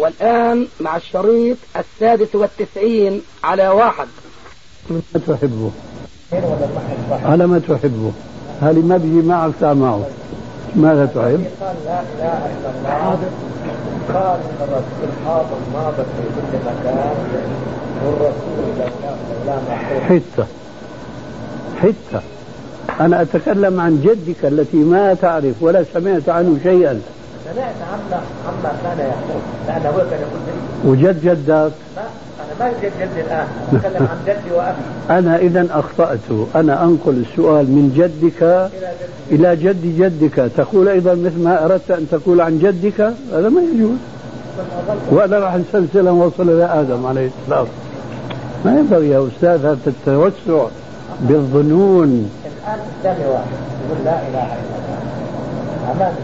والآن مع الشريط السادس والتسعين على واحد. ما تحبه؟ على ما تحبه. هل ما بيجي معك معه. ماذا تحب؟ حتة. حتة. أنا أتكلم عن جدك التي ما تعرف ولا سمعت عنه شيئا. سمعت عما عما كان يقول لأنه هو كان يقول لي وجد جدك. لا أنا ما جد جدي الآن أتكلم عن جدي وأبي. أنا اذا أخطأت. أنا أنقل السؤال من جدك إلى جد جدك. تقول أيضا مثل ما أردت أن تقول عن جدك؟ هذا ما يجوز. وأنا راح نسلسله وصل إلى آدم عليه السلام. ما ينبغي يا أستاذ هذا التوسع بالظنون. الآن قدامي واحد يقول لا إله إلا الله. أمامي.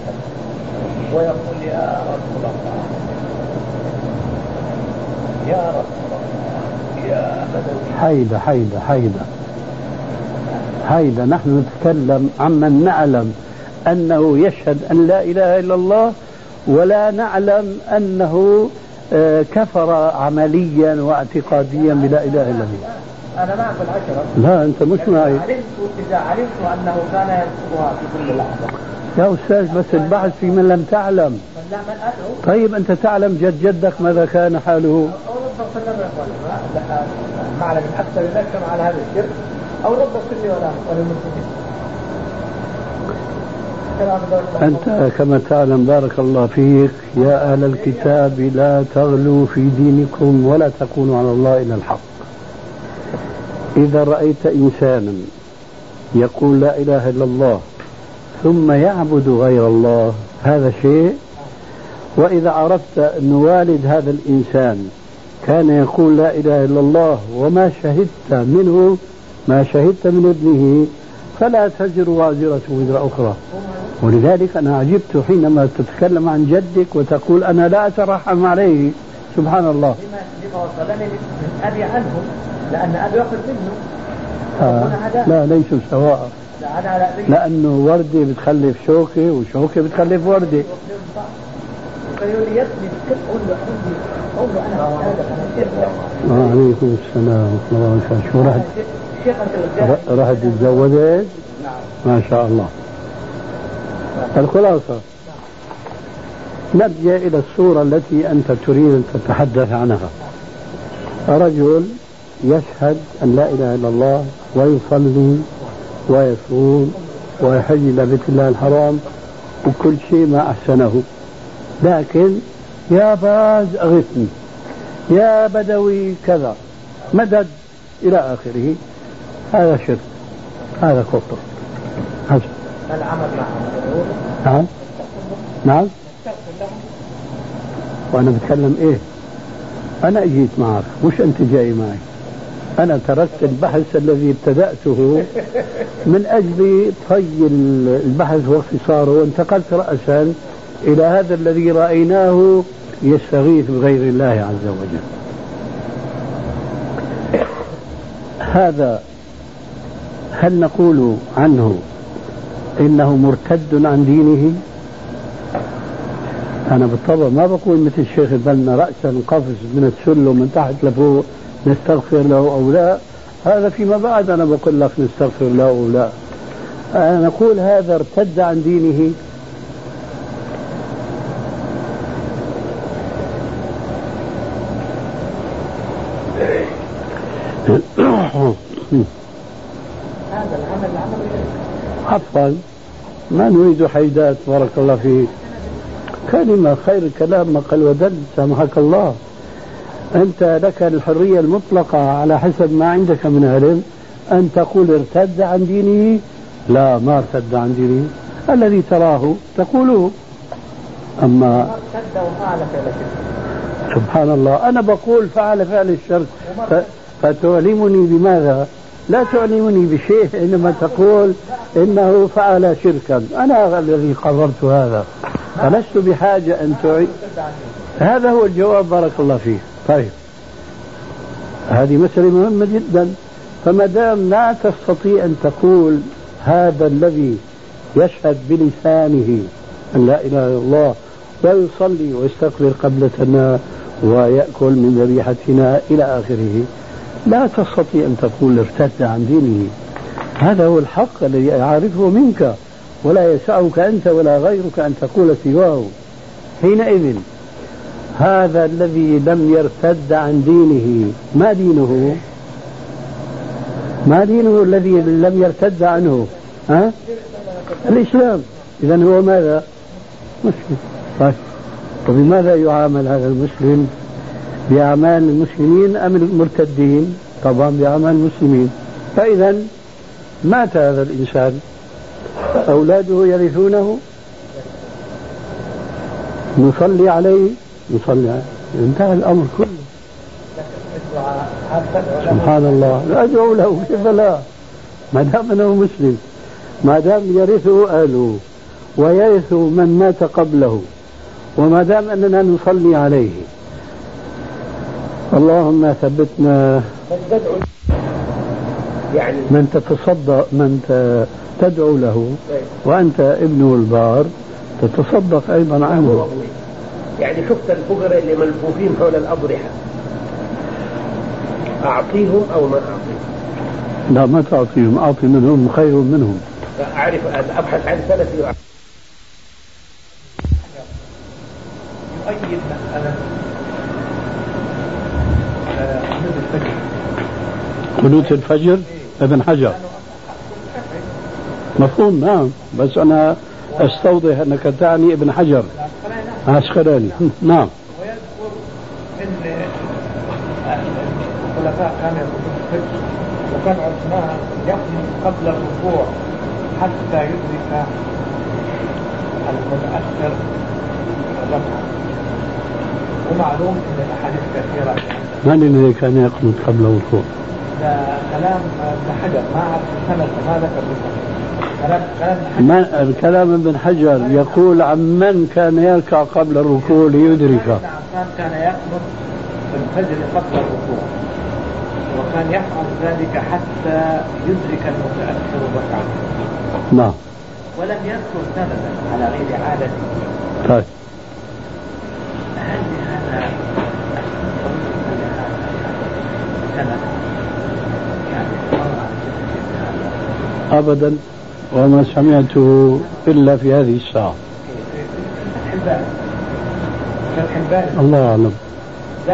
ويقول يا رسول الله يا رسول الله يا بدوي. حيدة حيدة حيدة. حيدة نحن نتكلم عمن نعلم أنه يشهد أن لا إله إلا الله ولا نعلم أنه آه، كفر عمليا واعتقاديا بلا إله إلا الله. أنا معك العشره لا أنت مش معي. علمت إذا علمت أنه كان ينصبها في كل لحظة. يا أستاذ بس البحث في من لم تعلم. طيب أنت تعلم جد جدك ماذا كان حاله؟ معلم أكثر يذكر على هذا الشرك أو رب سلم ولا أنت كما تعلم بارك الله فيك يا أهل الكتاب لا تغلوا في دينكم ولا تقولوا على الله إلا الحق. إذا رأيت إنسانا يقول لا إله إلا الله ثم يعبد غير الله. هذا شيء. وإذا عرفت أن والد هذا الإنسان كان يقول لا إله إلا الله وما شهدت منه ما شهدت من ابنه فلا تزر وازرة وزر أخرى. ولذلك أنا عجبت حينما تتكلم عن جدك وتقول أنا لا أترحم عليه. سبحان الله. لما لما وصلني أبي عنه لأن أبي ياخذ منه. آه لا ليسوا سواء. لأنه وردة بتخلف شوكة وشوكة بتخلف وردة شيخ وعليكم السلام ورحمة الله وبركاته. شو رحت رحت تتزوجت نعم ما شاء الله. الخلاصة. نرجع إلى الصورة التي أنت تريد أن تتحدث عنها. رجل يشهد أن لا إله إلا الله ويصلي ويصوم ويحج إلى بيت الله الحرام وكل شيء ما أحسنه. لكن يا باز أغثني يا بدوي كذا مدد إلى آخره. هذا شرك هذا كفر. هذا. العمل نعم. نعم. وأنا بتكلم إيه؟ أنا أجيت معك مش أنت جاي معي. أنا تركت البحث الذي ابتدأته من أجل طي البحث واختصاره وانتقلت راسا إلى هذا الذي رأيناه يستغيث بغير الله عز وجل. هذا هل نقول عنه إنه مرتد عن دينه؟ أنا بالطبع ما بقول مثل الشيخ البنا راسا قفز من السلم من تحت لفوق. نستغفر له أو لا هذا فيما بعد أنا بقول لك نستغفر له أو لا. أنا نقول هذا ارتد عن دينه. عفوا. ما نريد حيدات بارك الله فيك. كلمة خير الكلام ما قال ودل سامحك الله. أنت لك الحرية المطلقة على حسب ما عندك من علم أن تقول ارتد عن دينه. لا ما ارتد عن دينه. الذي تراه تقوله. أما ارتد وفعل فعل سبحان الله أنا بقول فعل فعل الشر ف- فتعلمني بماذا؟ لا تعلمني بشيء إنما تقول إنه فعل شركا. أنا الذي قررت هذا. فلست بحاجة أن تعيد هذا هو الجواب بارك الله فيه طيب. هذه مسألة مهمة جدا. فما دام لا تستطيع أن تقول هذا الذي يشهد بلسانه أن لا إله إلا الله ويصلي ويستقبل قبلتنا ويأكل من ذبيحتنا إلى آخره لا تستطيع أن تقول ارتد عن دينه. هذا هو الحق الذي أعرفه منك ولا يسعك أنت ولا غيرك أن تقول سواه. حينئذ هذا الذي لم يرتد عن دينه ما دينه؟ ما دينه الذي لم يرتد عنه؟ ها؟ الإسلام. إذا هو ماذا؟ مسلم. طيب. وبماذا يعامل هذا المسلم؟ بأعمال المسلمين أم المرتدين؟ طبعا بأعمال المسلمين. فإذا مات هذا الإنسان. أولاده يرثونه. نصلي عليه. نصلي عليه انتهى الأمر كله. سبحان الله. لا أدعو له. كيف لا. ما دام أنه مسلم ما دام يرثه أهله ويرث من مات قبله وما دام أننا نصلي عليه. اللهم ثبتنا. يعني من تتصدق من تدعو له وأنت ابنه البار تتصدق أيضا عنه. يعني شفت الفقراء اللي ملفوفين حول الأضرحة. أعطيهم أو ما أعطيهم؟ لا ما تعطيهم أعطي منهم خير منهم. أعرف أبحث عن سلفي يؤيد مسألة قنوت الفجر؟ ابن حجر. مفهوم نعم. بس أنا أستوضح أنك تعني ابن حجر. عسقلاني نعم. ويذكر ان الخلفاء كانوا يقولون وكان عثمان يقوم قبل الركوع حتى يدرك المتاخر الركعه ومعلوم ان الاحاديث كثيره من الذي كان يقنط قبل الركوع؟ كلام ابن حجر ما أعرف السند ما ذكر كلام كلام ما الكلام ابن حجر يقول عن من كان يركع قبل الركوع ليدركه كان يقنط في الفجر قبل الركوع وكان يفعل ذلك حتى يدرك المتأخر الركعة نعم. ولم يذكر سندا على غير عادته طيب. هل لهذا يعني أبدا. وما سمعته إلا في هذه الساعة. فتح الله أعلم. في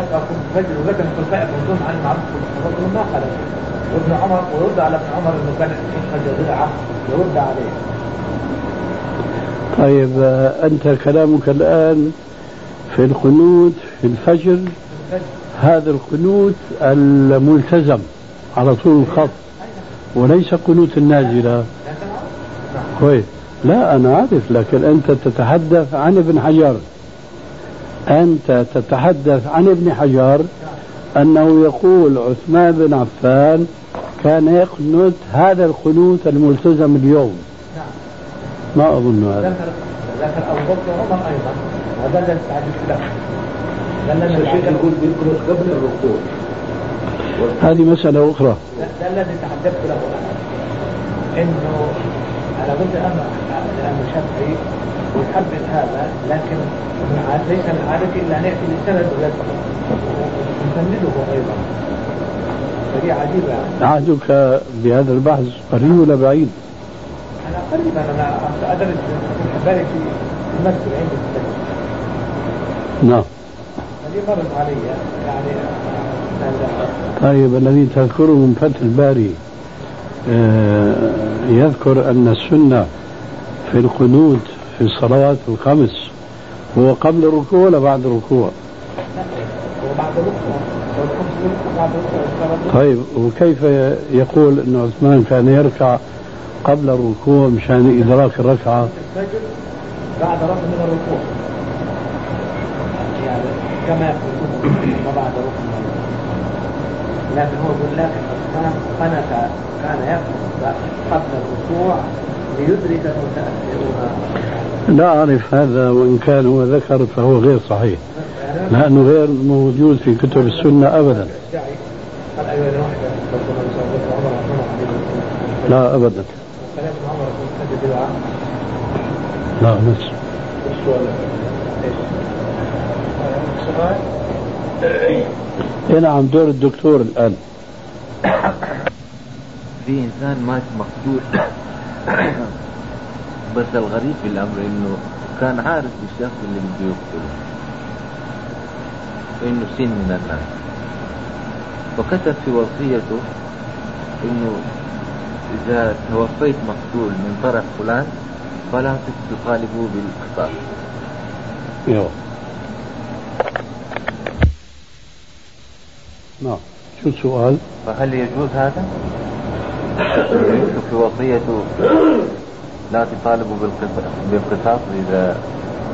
الفجر موضوع عن ما وابن عمر ويرد على ابن عمر انه كان بدعه يرد عليه طيب أنت كلامك الآن في القنوت في الفجر. هذا القنوت الملتزم على طول الخط وليس قنوت نعم كويس. لا أنا عارف لكن أنت تتحدث عن ابن حجر. أنت تتحدث عن ابن حجر أنه يقول عثمان بن عفان كان يقنت هذا القنوت الملتزم اليوم. نعم ما أظن هذا. ذكر ذكر أبو بكر وعمر أيضا. وهذا الذي الشيخ تعجبت يقول بيقنط قبل الركوع. هذه مسألة أخرى. ده الذي تعجبت له إنه أنا قلت اما لأنه شافعي ويحبذ هذا لكن ليس من عادتي إلا أن يأتي بالسند ويذكر ونسنده أيضا. عهدك بهذا البحث؟ قريب ولا بعيد؟ أنا قريبا أنا ادرس في الحباري في المسجد عندي في نعم. هذه مرت علي يعني آه، طيب الذي تذكره من فتح الباري. يذكر أن السنة في القنوت في الصلوات الخمس هو قبل الركوع ولا بعد الركوع؟ بعد طيب وكيف يقول أن عثمان كان يركع قبل الركوع مشان إدراك الركعة؟ بعد ركن من الركوع. يعني كما يقولون وبعد ركن لكن هو يقول لكن قنت كان يقنط قبل الركوع ليدرك المتأخرون لا أعرف هذا وإن كان هو ذكر فهو غير صحيح. لأنه غير موجود في كتب السنة أبدا. لا أبدا. لا نفس؟ اي نعم دور الدكتور الآن. في إنسان مات مقتول. بس الغريب في الأمر إنه كان عارف بالشخص اللي بده يقتله. إنه سن من الناس. فكتب في وصيته إنه إذا توفيت مقتول من طرف فلان فلا تطالبوا بالقصاص يو. نعم. شو السؤال؟ فهل يجوز هذا؟ يكتب في وصيته لا تطالبوا بالقصاص إذا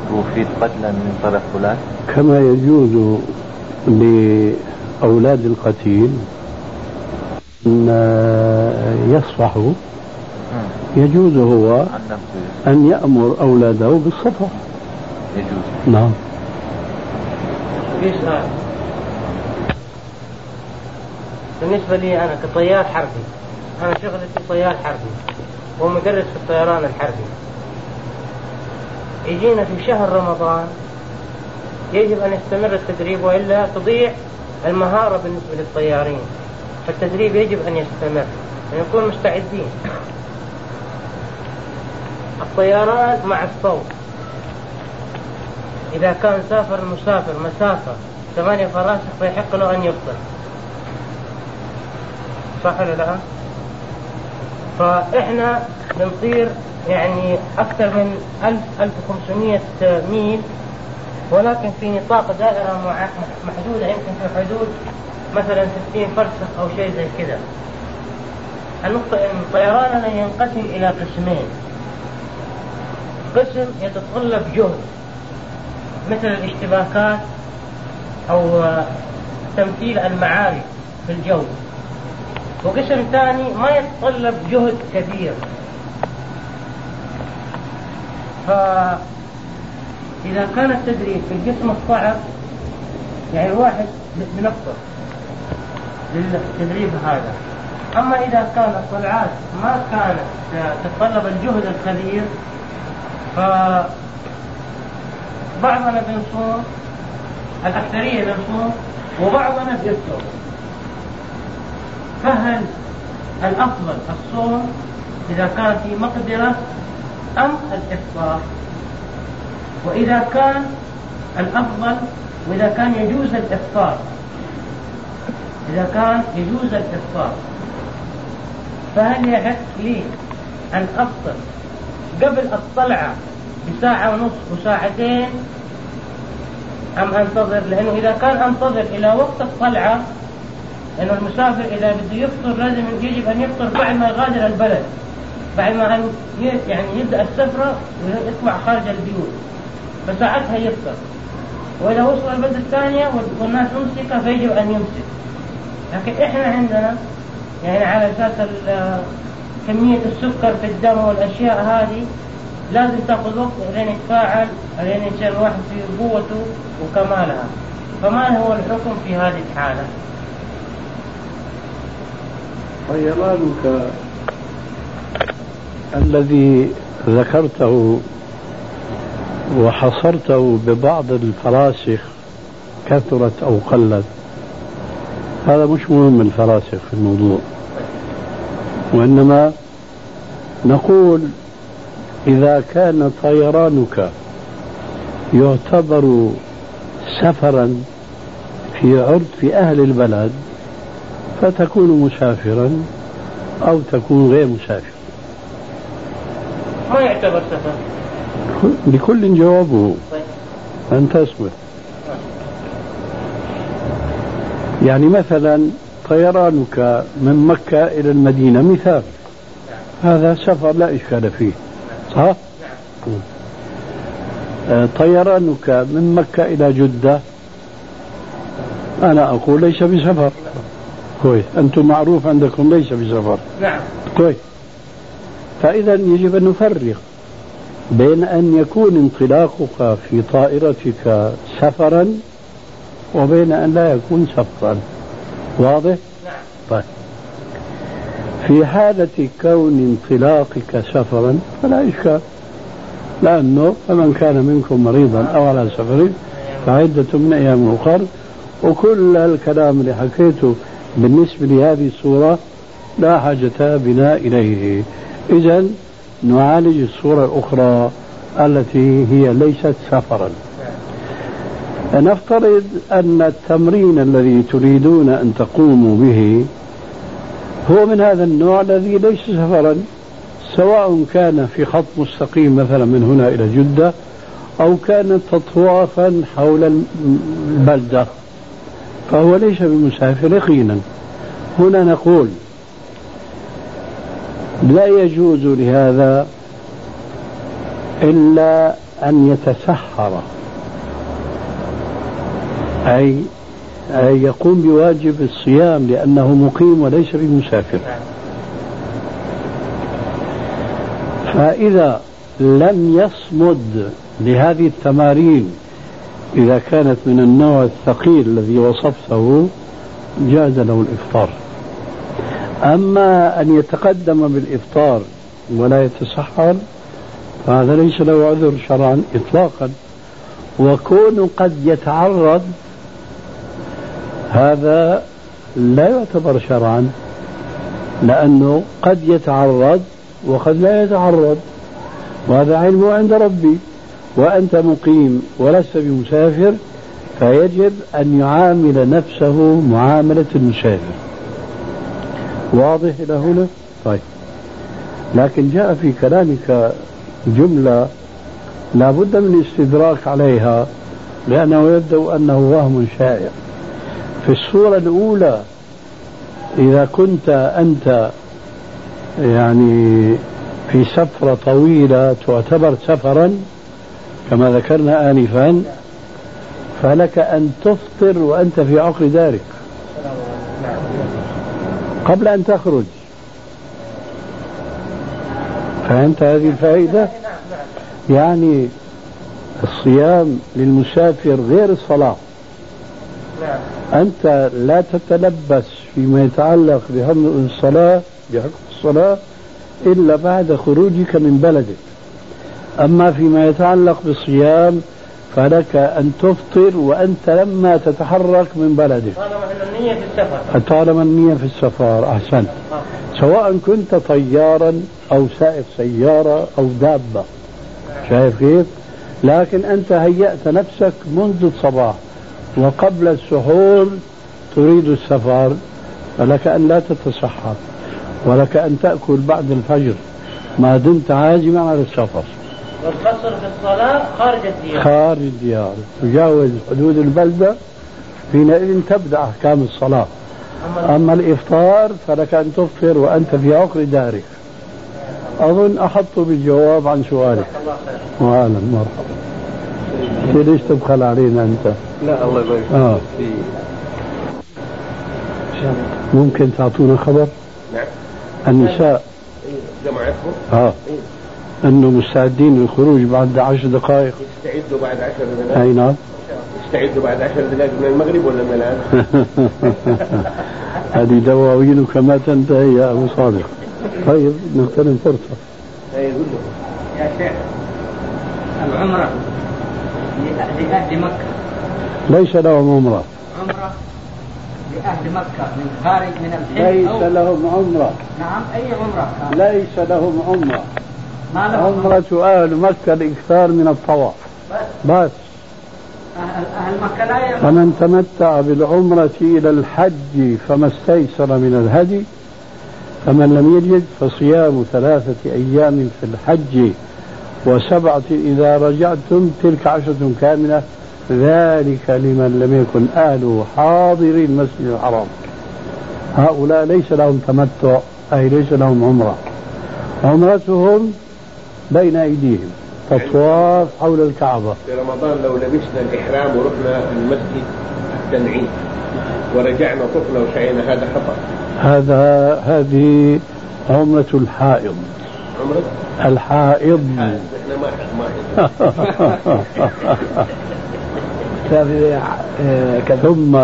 توفيت قتلا من طرف فلان. كما يجوز لأولاد القتيل أن يصفحوا. يجوز هو أن يأمر أولاده بالصفح. يجوز. نعم في سؤال بالنسبة لي أنا كطيار حربي أنا شغلتي طيار حربي ومدرس في الطيران الحربي. يجينا في شهر رمضان يجب أن يستمر التدريب وإلا تضيع المهارة بالنسبة للطيارين. فالتدريب يجب أن يستمر نكون مستعدين. الطيران مع الصوت. إذا كان سافر المسافر مسافة ثمانية فراسخ فيحق له أن يفطر. صح ولا لا؟ فإحنا بنطير يعني أكثر من 1000 1500 ميل ولكن في نطاق دائرة محدودة يمكن في حدود مثلا 60 فرسخ أو شيء زي كذا. النقطة أن طيراننا ينقسم إلى قسمين. قسم يتطلب جهد مثل الاشتباكات أو تمثيل المعارك في الجو. وقسم ثاني ما يتطلب جهد كبير. فإذا كان التدريب في القسم الصعب يعني الواحد بنفسه للتدريب هذا. أما إذا كان الطلعات ما كانت تتطلب الجهد الكبير فبعضنا بنصوم الأكثرية بنصوم وبعضنا بيفطر فهل الأفضل الصوم إذا كان في مقدرة أم الإفطار. وإذا كان الأفضل وإذا كان يجوز الإفطار. إذا كان يجوز الإفطار. فهل يحق لي أن أفطر قبل الطلعة بساعة ونصف وساعتين؟ أم أنتظر؟ لأنه إذا كان أنتظر إلى وقت الطلعة لأنه المسافر إذا بده يفطر لازم يجب أن يفطر بعد ما يغادر البلد. بعد ما أن يعني يبدأ السفرة ويطلع خارج البيوت. فساعتها يفطر. وإذا وصل البلد الثانية والناس ممسكة فيجب أن يمسك. لكن إحنا عندنا يعني على أساس كمية السكر في الدم والأشياء هذه لازم تأخذ وقت لين يتفاعل لين يصير الواحد في قوته وكمالها. فما هو الحكم في هذه الحالة؟ طيرانك الذي ذكرته وحصرته ببعض الفراسخ كثرت أو قلت هذا مش مهم الفراسخ في الموضوع وإنما نقول إذا كان طيرانك يعتبر سفرا في عرف أهل البلد فتكون مسافرا أو تكون غير مسافر. ما يعتبر سفر؟ لكل جوابه طيب. أن تصبر. يعني مثلا طيرانك من مكة إلى المدينة مثال. هذا سفر لا إشكال فيه. صح؟ آه، طيرانك من مكة إلى جدة. أنا أقول ليس بسفر. كويس. أنتم معروف عندكم ليس بسفر. نعم. كويس. فإذا يجب أن نفرق بين أن يكون انطلاقك في طائرتك سفرا وبين أن لا يكون سفرا. واضح؟ نعم. طيب. في حالة كون انطلاقك سفرا فلا إشكال. لأنه فمن كان منكم مريضا أو على سفر فعدة من أيام أخر وكل الكلام اللي حكيته بالنسبة لهذه الصورة لا حاجة بنا إليه. إذا نعالج الصورة الأخرى التي هي ليست سفرا. نفترض أن التمرين الذي تريدون أن تقوموا به هو من هذا النوع الذي ليس سفرا سواء كان في خط مستقيم مثلا من هنا إلى جدة أو كان تطوافا حول البلدة. فهو ليس بمسافر يقينا. هنا نقول لا يجوز لهذا إلا أن يتسحر. أي أي يقوم بواجب الصيام لأنه مقيم وليس بمسافر. فإذا لم يصمد لهذه التمارين إذا كانت من النوع الثقيل الذي وصفته جاز له الإفطار. أما أن يتقدم بالإفطار ولا يتسحر فهذا ليس له عذر شرعا إطلاقا. وكون قد يتعرض هذا لا يعتبر شرعا لأنه قد يتعرض وقد لا يتعرض. وهذا علمه عند ربي. وأنت مقيم ولست بمسافر فيجب أن يعامل نفسه معاملة المسافر. واضح إلى هنا؟ طيب. لكن جاء في كلامك جملة لا بد من الاستدراك عليها لأنه يبدو أنه وهم شائع. في الصورة الأولى إذا كنت أنت يعني في سفرة طويلة تعتبر سفرا كما ذكرنا آنفا فلك أن تفطر وأنت في عقر دارك. قبل أن تخرج. فهمت هذه الفائدة؟ يعني الصيام للمسافر غير الصلاة. أنت لا تتلبس فيما يتعلق بهم الصلاة بحق الصلاة إلا بعد خروجك من بلدك. أما فيما يتعلق بالصيام فلك أن تفطر وأنت لما تتحرك من بلدك. طالما النية في السفر. طالما النية في السفر أحسن. سواء كنت طيارا أو سائق سيارة أو دابة. شايف كيف؟ لكن أنت هيأت نفسك منذ الصباح وقبل السحور تريد السفر فلك أن لا تتصحر ولك أن تأكل بعد الفجر. ما دمت عازما على السفر. والقصر في الصلاة خارج الديار. خارج الديار. تجاوز حدود البلدة حينئذ تبدأ أحكام الصلاة. أما الإفطار فلك أن تفطر وأنت في عقر دارك. أظن أحط بالجواب عن سؤالك. وأهلا مرحبا. ليش تبخل علينا أنت؟ لا الله يبارك آه. ممكن تعطونا خبر؟ نعم. النساء. جماعتهم آه. أنه مستعدين للخروج بعد عشر دقائق. يستعدوا بعد عشر دقائق؟ أي نعم. يستعدوا بعد عشر دقائق من المغرب ولا من الآن؟ هذه دواوينك ما تنتهي يا أبو صادق. طيب نغتنم فرصة. اي يقول له. يا شيخ العمرة لأهل مكة. ليس لهم عمرة. عمرة لأهل مكة من خارج من الحج ليس أو لهم عمرة. نعم أي عمرة؟ ليس لهم لهم عمرة أهل مكة الإكثار من الطواف. بس. بس. أهل, مكة لا فمن تمتع بالعمرة إلى الحج فما استيسر من الهدي فمن لم يجد فصيام ثلاثة أيام في الحج وسبعة إذا رجعتم تلك عشرة كاملة ذلك لمن لم يكن أهله حاضري المسجد الحرام. هؤلاء ليس لهم تمتع أي ليس لهم عمرة. عمرتهم بين أيديهم تطواف حول الكعبة. في رمضان لو لبسنا الإحرام ورحنا المسجد التنعيم ورجعنا طفنا وشعينا هذا خطأ. هذا هذه عمرة الحائض. عمرك الحائض. إحنا ما ما ثم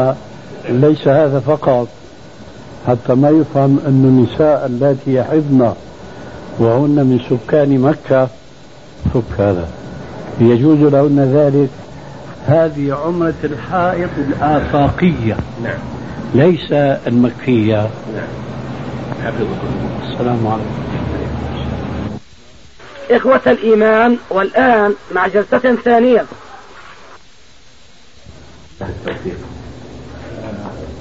ليس هذا فقط حتى ما يفهم أن النساء اللاتي يحضن وهن من سكان مكة يفك هذا. يجوز لهن ذلك. هذه عمرة الحائط الآفاقية. نعم. ليس المكية. نعم. حفظكم. السلام عليكم. إخوة الإيمان والآن مع جلسة ثانية.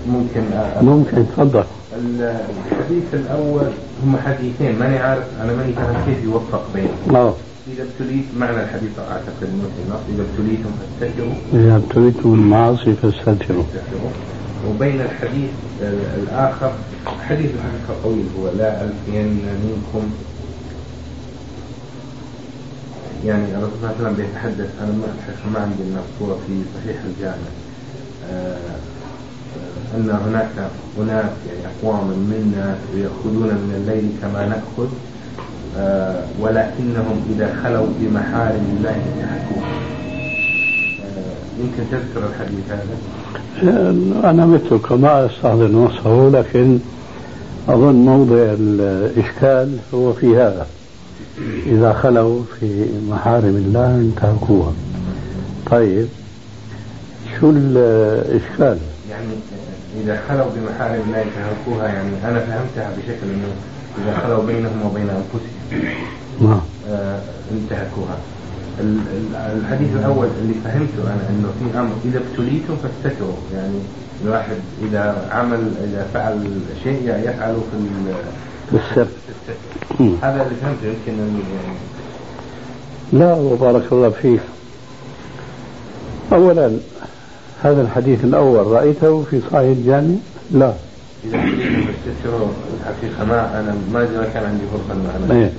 ممكن. ممكن. تفضل. الحديث الأول هم حديثين ماني عارف أنا ماني فاهم كيف يوفق بينهم. آه إذا ابتليت معنى الحديث أعتقد إنه إذا ابتليتم فاستكبروا إذا ابتليتم المعاصي فاستتروا فاستكبروا وبين الحديث ال- الآخر حديث الحقيقة طويل هو لا ألفين منكم. يعني الرسول صلى الله عليه وسلم بيتحدث أنا ما ما عندي المذكوره في صحيح الجامع. آه، أن هناك اناس يعني أقوام منا يأخذون من الليل كما نأخذ آه، ولكنهم إذا خلوا بمحارم الله انتهكوها آه، يمكن تذكر الحديث هذا؟ أنا مثلك ما أستحضر نصه لكن أظن موضع الإشكال هو في هذا. إذا خلوا في محارم الله انتهكوها. طيب شو الإشكال؟ يعني إذا خلوا بمحارم الله انتهكوها يعني أنا فهمتها بشكل أنه إذا خلوا بينهم وبين أنفسهم نعم. آه انتهكوها. ال- ال- الحديث الأول اللي فهمته أنا أنه في أمر إذا ابتليتم فاستتروا يعني الواحد إذا عمل إذا فعل شيء يفعله في ال- في السر. هذا اللي فهمته يمكن أن يعني لا وبارك الله فيك. أولا هذا الحديث الأول رأيته في صحيح الجامع؟ لا. إذا الحقيقة ما أنا ما كان عندي فرصة أن أنا إيه.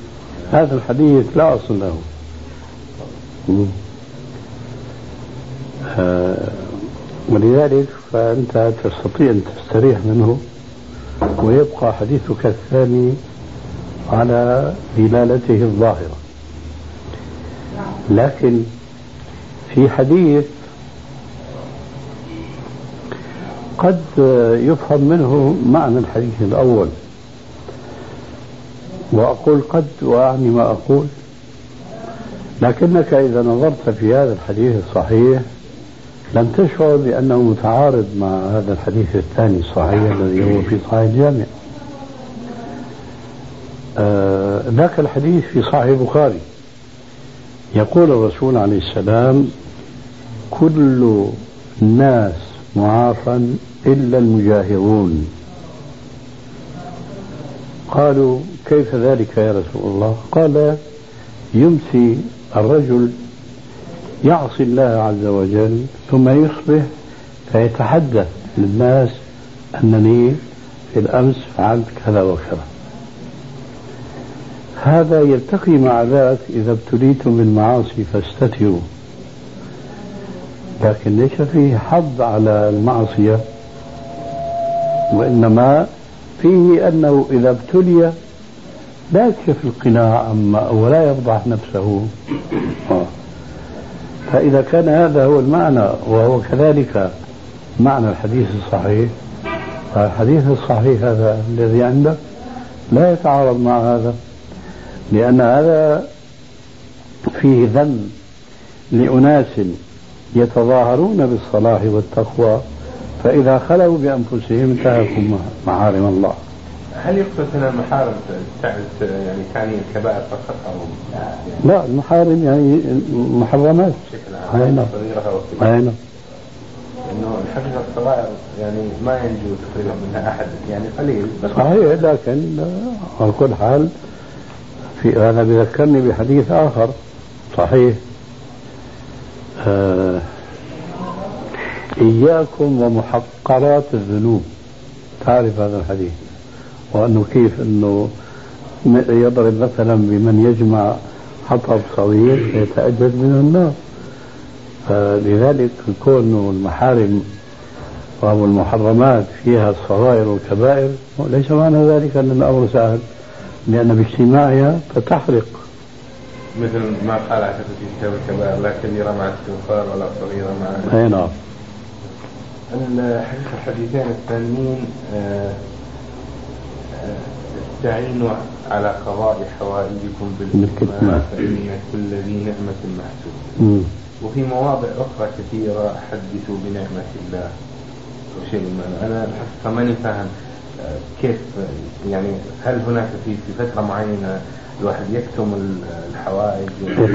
هذا الحديث لا أصل له. آه، ولذلك فأنت تستطيع أن تستريح منه ويبقى حديثك الثاني على دلالته الظاهرة. لكن في حديث قد يفهم منه معنى الحديث الأول. وأقول قد وأعني ما أقول. لكنك إذا نظرت في هذا الحديث الصحيح لن تشعر بأنه متعارض مع هذا الحديث الثاني الصحيح الذي هو في صحيح الجامع. آه ذاك الحديث في صحيح البخاري. يقول الرسول عليه السلام كل الناس معافى إلا المجاهرون. قالوا كيف ذلك يا رسول الله؟ قال يمسي الرجل يعصي الله عز وجل ثم يصبح فيتحدث للناس أنني في الأمس فعلت كذا وكذا. هذا يلتقي مع ذاك إذا ابتليتم بالمعاصي فاستتروا لكن ليس فيه حظ على المعصية. وإنما فيه أنه إذا ابتلي لا يكشف القناع أما ولا يفضح نفسه. آه. فإذا كان هذا هو المعنى وهو كذلك معنى الحديث الصحيح. فالحديث الصحيح هذا الذي عندك لا يتعارض مع هذا لأن هذا فيه ذم لأناس يتظاهرون بالصلاح والتقوى. فإذا خلوا بأنفسهم انتهكوا محارم الله. هل يقصد هنا المحارم تعد يعني تعني الكبائر فقط أو لا؟ المحارم يعني محرمات بشكل أي عام نعم. صغيرها وكبيرها أي نعم. انه الحقيقة الصغائر يعني ما ينجو تقريبا منها أحد يعني قليل بس صحيح لكن على كل حال في هذا بذكرني بحديث آخر صحيح. آه إياكم ومحقرات الذنوب. تعرف هذا الحديث. وأنه كيف أنه يضرب مثلا بمن يجمع حطب صغير فيتأجج منه النار. فلذلك كون المحارم أو المحرمات فيها الصغائر والكبائر. ليس معنى ذلك أن الأمر سهل لأن باجتماعها فتحرق. مثل ما قال اعتقد في كتاب الكبائر لا كبيره مع استغفار ولا صغيرة مع أي نعم. الحقيقة الحديثين الثانيين آه، آه، استعينوا على قضاء حوائجكم بالكتمان فإن كل ذي نعمة محسوب وفي مواضع أخرى كثيرة حدثوا بنعمة الله. وشيء من أنا الحقيقة ماني فاهم آه، كيف يعني هل هناك في في فترة معينة الواحد يكتم الحوائج؟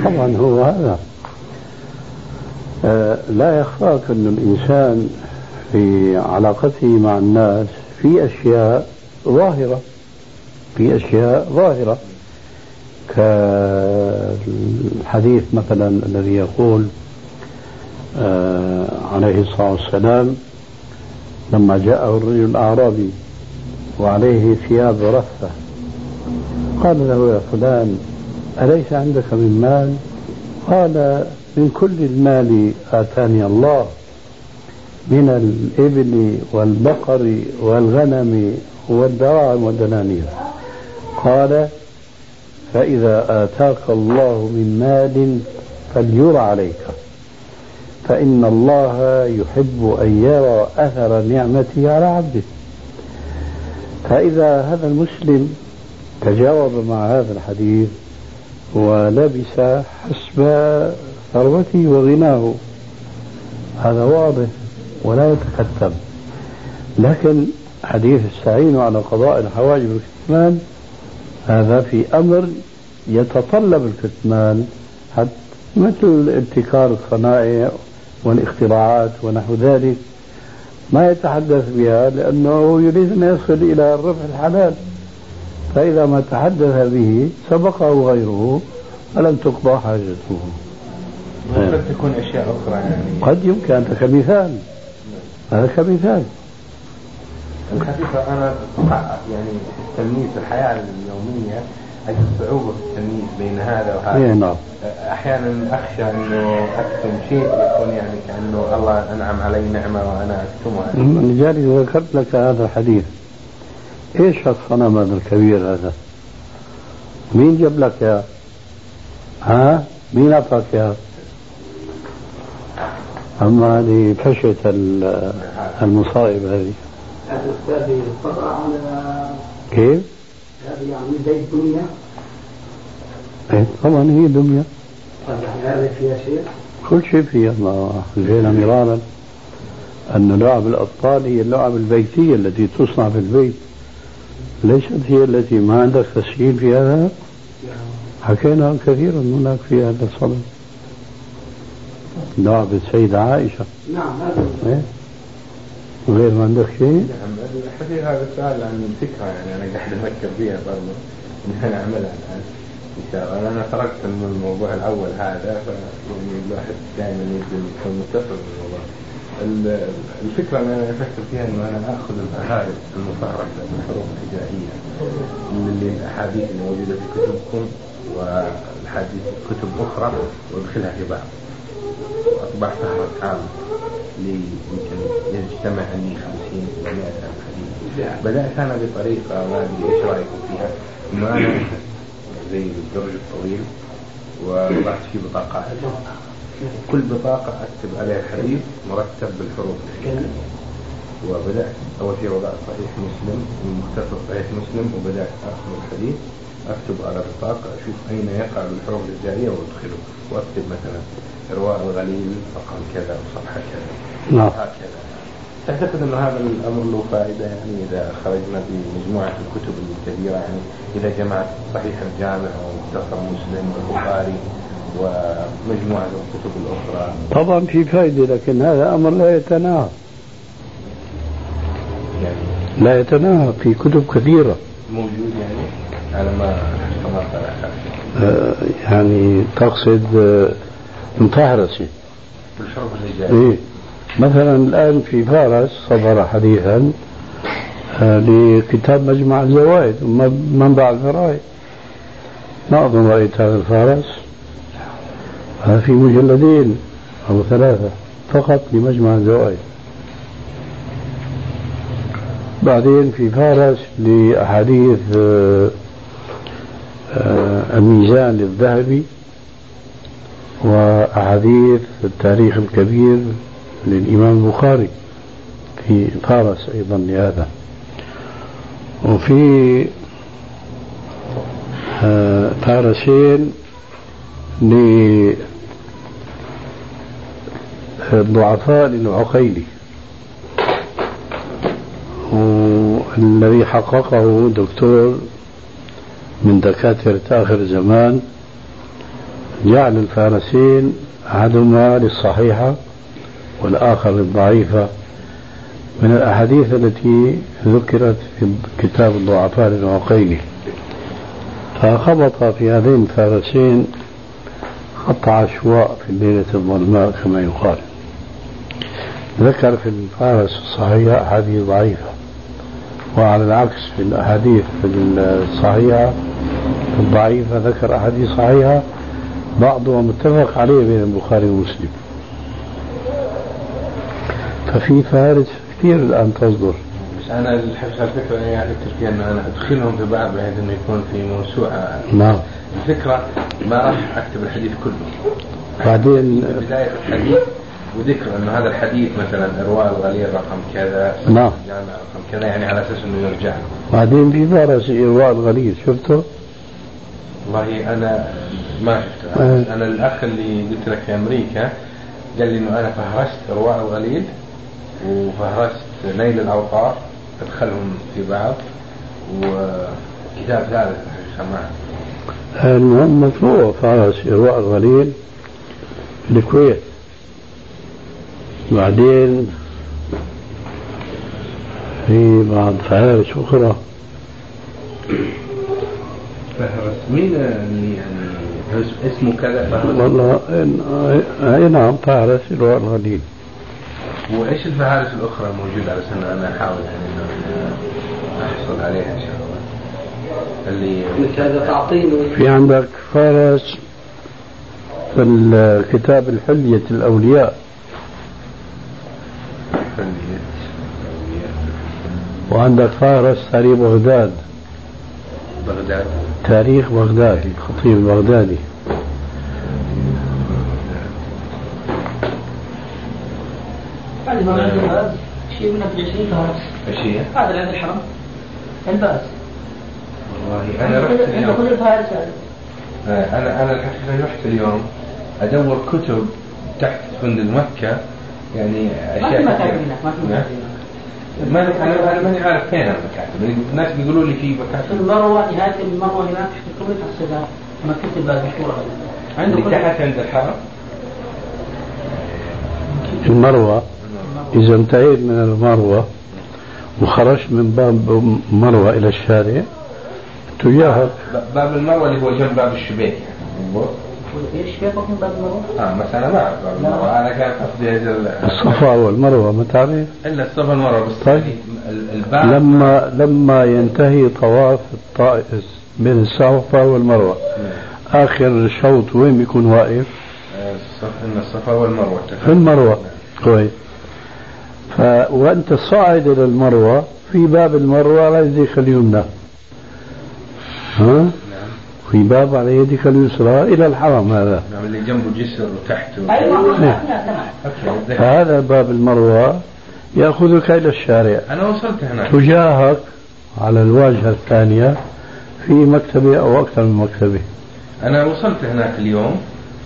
طبعا هو هذا. آه، لا يخفاك أن الإنسان في علاقته مع الناس في أشياء ظاهرة في أشياء ظاهرة. كالحديث مثلا الذي يقول آه عليه الصلاة والسلام لما جاءه الرجل الأعرابي وعليه ثياب رثة قال له يا فلان أليس عندك من مال؟ قال من كل المال آتاني الله. من الإبل والبقر والغنم والدراهم والدنانير. قال فإذا آتاك الله من مال فليرى عليك. فإن الله يحب أن يرى أثر نعمته على عبده. فإذا هذا المسلم تجاوب مع هذا الحديث ولبس حسب ثروته وغناه. هذا واضح. ولا يتكتم لكن حديث استعينوا على قضاء الحوائج بالكتمان هذا في أمر يتطلب الكتمان. حتى مثل ابتكار الصنائع والاختراعات ونحو ذلك ما يتحدث بها لأنه يريد أن يصل إلى الربح الحلال. فإذا ما تحدث به سبقه غيره فلم تقضى حاجته. قد تكون أشياء أخرى يعني. قد يمكن كمثال هذا كمثال الحقيقة أنا يعني التمييز في الحياة اليومية أجد صعوبة في التمييز بين هذا وهذا إيه نعم أحيانا أخشى أنه أكتم شيء يكون يعني كأنه الله أنعم علي نعمة وأنا أكتمها لذلك ذكرت لك هذا الحديث إيش الصنم هذا الكبير هذا؟ مين جاب لك يا؟ ها؟ مين أعطاك يا؟ اما هذه فشة المصائب هذه؟ يطلع على كيف؟ هذه يعني زي الدنيا إيه طبعا هي دمية فيها شيء؟ كل شيء فيها. ما قلنا مرارا أن لعب الأطفال هي اللعب البيتية التي تصنع في البيت. ليست هي التي ما عندك تسجيل في هذا حكينا كثيرا هناك في هذا الصدد لعب السيدة عائشة. نعم هذا إيه؟ غير ما عندك شيء؟ نعم الحقيقة هذا السؤال عن فكرة يعني أنا قاعد أفكر فيها برضه إن أنا أعملها الآن. إن شاء الله. أنا تركت من الموضوع الأول هذا فيعني الواحد دائما يجب يكون متصل بالموضوع. الفكرة اللي أنا أفكر فيها إنه أنا آخذ الأهالي المفرقة الحروف الهجائية من الأحاديث اللي موجودة في كتبكم والحديث كتب أخرى وأدخلها في بعض. وأطبع فهرس عام يمكن يجتمع عندي 50 إلى 100 حديث بدأت أنا بطريقة ما أدري إيش رأيكم فيها؟ إنه أنا زي الدرج الطويل ووضعت فيه بطاقات كل بطاقة أكتب عليها حديث مرتب بالحروف. وبدأت أول شيء وضعت صحيح مسلم مختصر صحيح مسلم وبدأت أخذ الحديث أكتب على البطاقة أشوف أين يقع بالحروف الهجائية وأدخله وأكتب مثلا. إرواء الغليل رقم كذا وصفحة كذا. نعم. هكذا. تعتقد أن هذا الأمر له فائدة؟ يعني إذا خرجنا بمجموعة الكتب الكبيرة يعني إذا جمعت صحيح الجامع ومختصر مسلم والبخاري ومجموعة الكتب الأخرى. طبعا في فائدة لكن هذا أمر لا يتناهى. يعني لا يتناهى في كتب كثيرة. موجود يعني؟ على ما آه يعني تقصد آه مفهرسة بالحروف الهجائية إيه. مثلا الآن في فارس صدر حديثا آه لكتاب مجمع الزوائد. منبع الفرائض. ما أظن رأيت هذا الفارس. هذا في مجلدين أو ثلاثة فقط لمجمع الزوائد. بعدين في فارس لأحاديث آه، آه، الميزان للذهبي وأحاديث التاريخ الكبير للإمام البخاري في فارس أيضا لهذا. وفي آه، فارسين للضعفاء للعقيلي. والذي حققه دكتور من دكاترة آخر الزمان جعل الفارسين أحدهما للصحيحة والآخر للضعيفة من الأحاديث التي ذكرت في كتاب الضعفاء للعقيلي فخبط في هذين الفارسين خط عشواء في الليلة الظلماء كما يقال. ذكر في الفارس الصحيحة أحاديث ضعيفة وعلى العكس في الأحاديث الصحيحة الضعيفة ذكر أحاديث صحيحة بعضها متفق عليه بين البخاري ومسلم ففي فارس كثير الآن تصدر بس أنا الحقيقة الفكرة يعني التركية انه أنا أدخلهم في بعض بحيث إنه يكون في موسوعة نعم الفكرة ما راح أكتب الحديث كله بعدين بداية الحديث وذكر إنه هذا الحديث مثلا ارواء الغليل رقم كذا نعم. جامع رقم كذا يعني على أساس إنه يرجع. بعدين في فارس إرواء الغليل شفته؟ والله أنا ما شفته آه. أنا الأخ اللي قلت لك في أمريكا قال لي إنه أنا فهرست ارواء الغليل وفهرست نيل الاوطار أدخلهم في بعض وكتاب ثالث الحقيقة ما المهم مطبوع فارس إرواء الغليل في الكويت بعدين في بعض فهارس أخرى. فهرس مين اللي يعني اسمه كذا؟ فهرس والله أي نعم فارس إرواء الغليل وإيش الفهارس الأخرى موجودة؟ على سنة أنا أحاول يعني إنه أحصل عليها إن شاء الله. اللي مثل هذا تعطيني في عندك فارس في الكتاب الحلية الأولياء. وعندك فارس تاريخ بغداد. بغداد. تاريخ بغداد الخطيب البغدادي هذه ما عندنا شيء من 20 فارس إيش هي؟ هذا اللي عند الحرم الباس والله أنا رحت عند اليوم. آه، أنا أنا الحقيقة رحت اليوم أدور كتب تحت فندق مكة يعني ما في أشياء كثيرة. هناك ما في نعم. ما أنا أنا ماني عارف فين المكاتب الناس بيقولوا لي في مكاتب المروه نهاية المروه هناك كل الصدى مكتب الباس مشهورة. عنده اللي كل تحت عند الحرم المروة. إذا انتهيت من المروة وخرجت من باب مروة إلى الشارع تجاهك. باب المروة اللي هو جنب باب الشبيك يعني كيف من باب المروه؟ آه بس أنا ما أعرف. باب المروه أنا كان قصدي أجل الصفا والمروة ما تعرف إلا الصفا والمروة بس طيب. الباب لما لما ينتهي طواف الطائف بين الصفا والمروة. آخر شوط وين بيكون واقف؟ إن الصفا والمروة. في المروة. كويس. ف... وأنت صاعد إلى المروة في باب المروة على يديك اليمنى. ها؟ في باب على يدك اليسرى إلى الحرم هذا. نعم اللي جنبه جسر وتحته أيوه نعم. فهذا باب المروة. يأخذك إلى الشارع. أنا وصلت هناك. تجاهك على الواجهة الثانية في مكتبة أو أكثر من مكتبة. أنا وصلت هناك اليوم.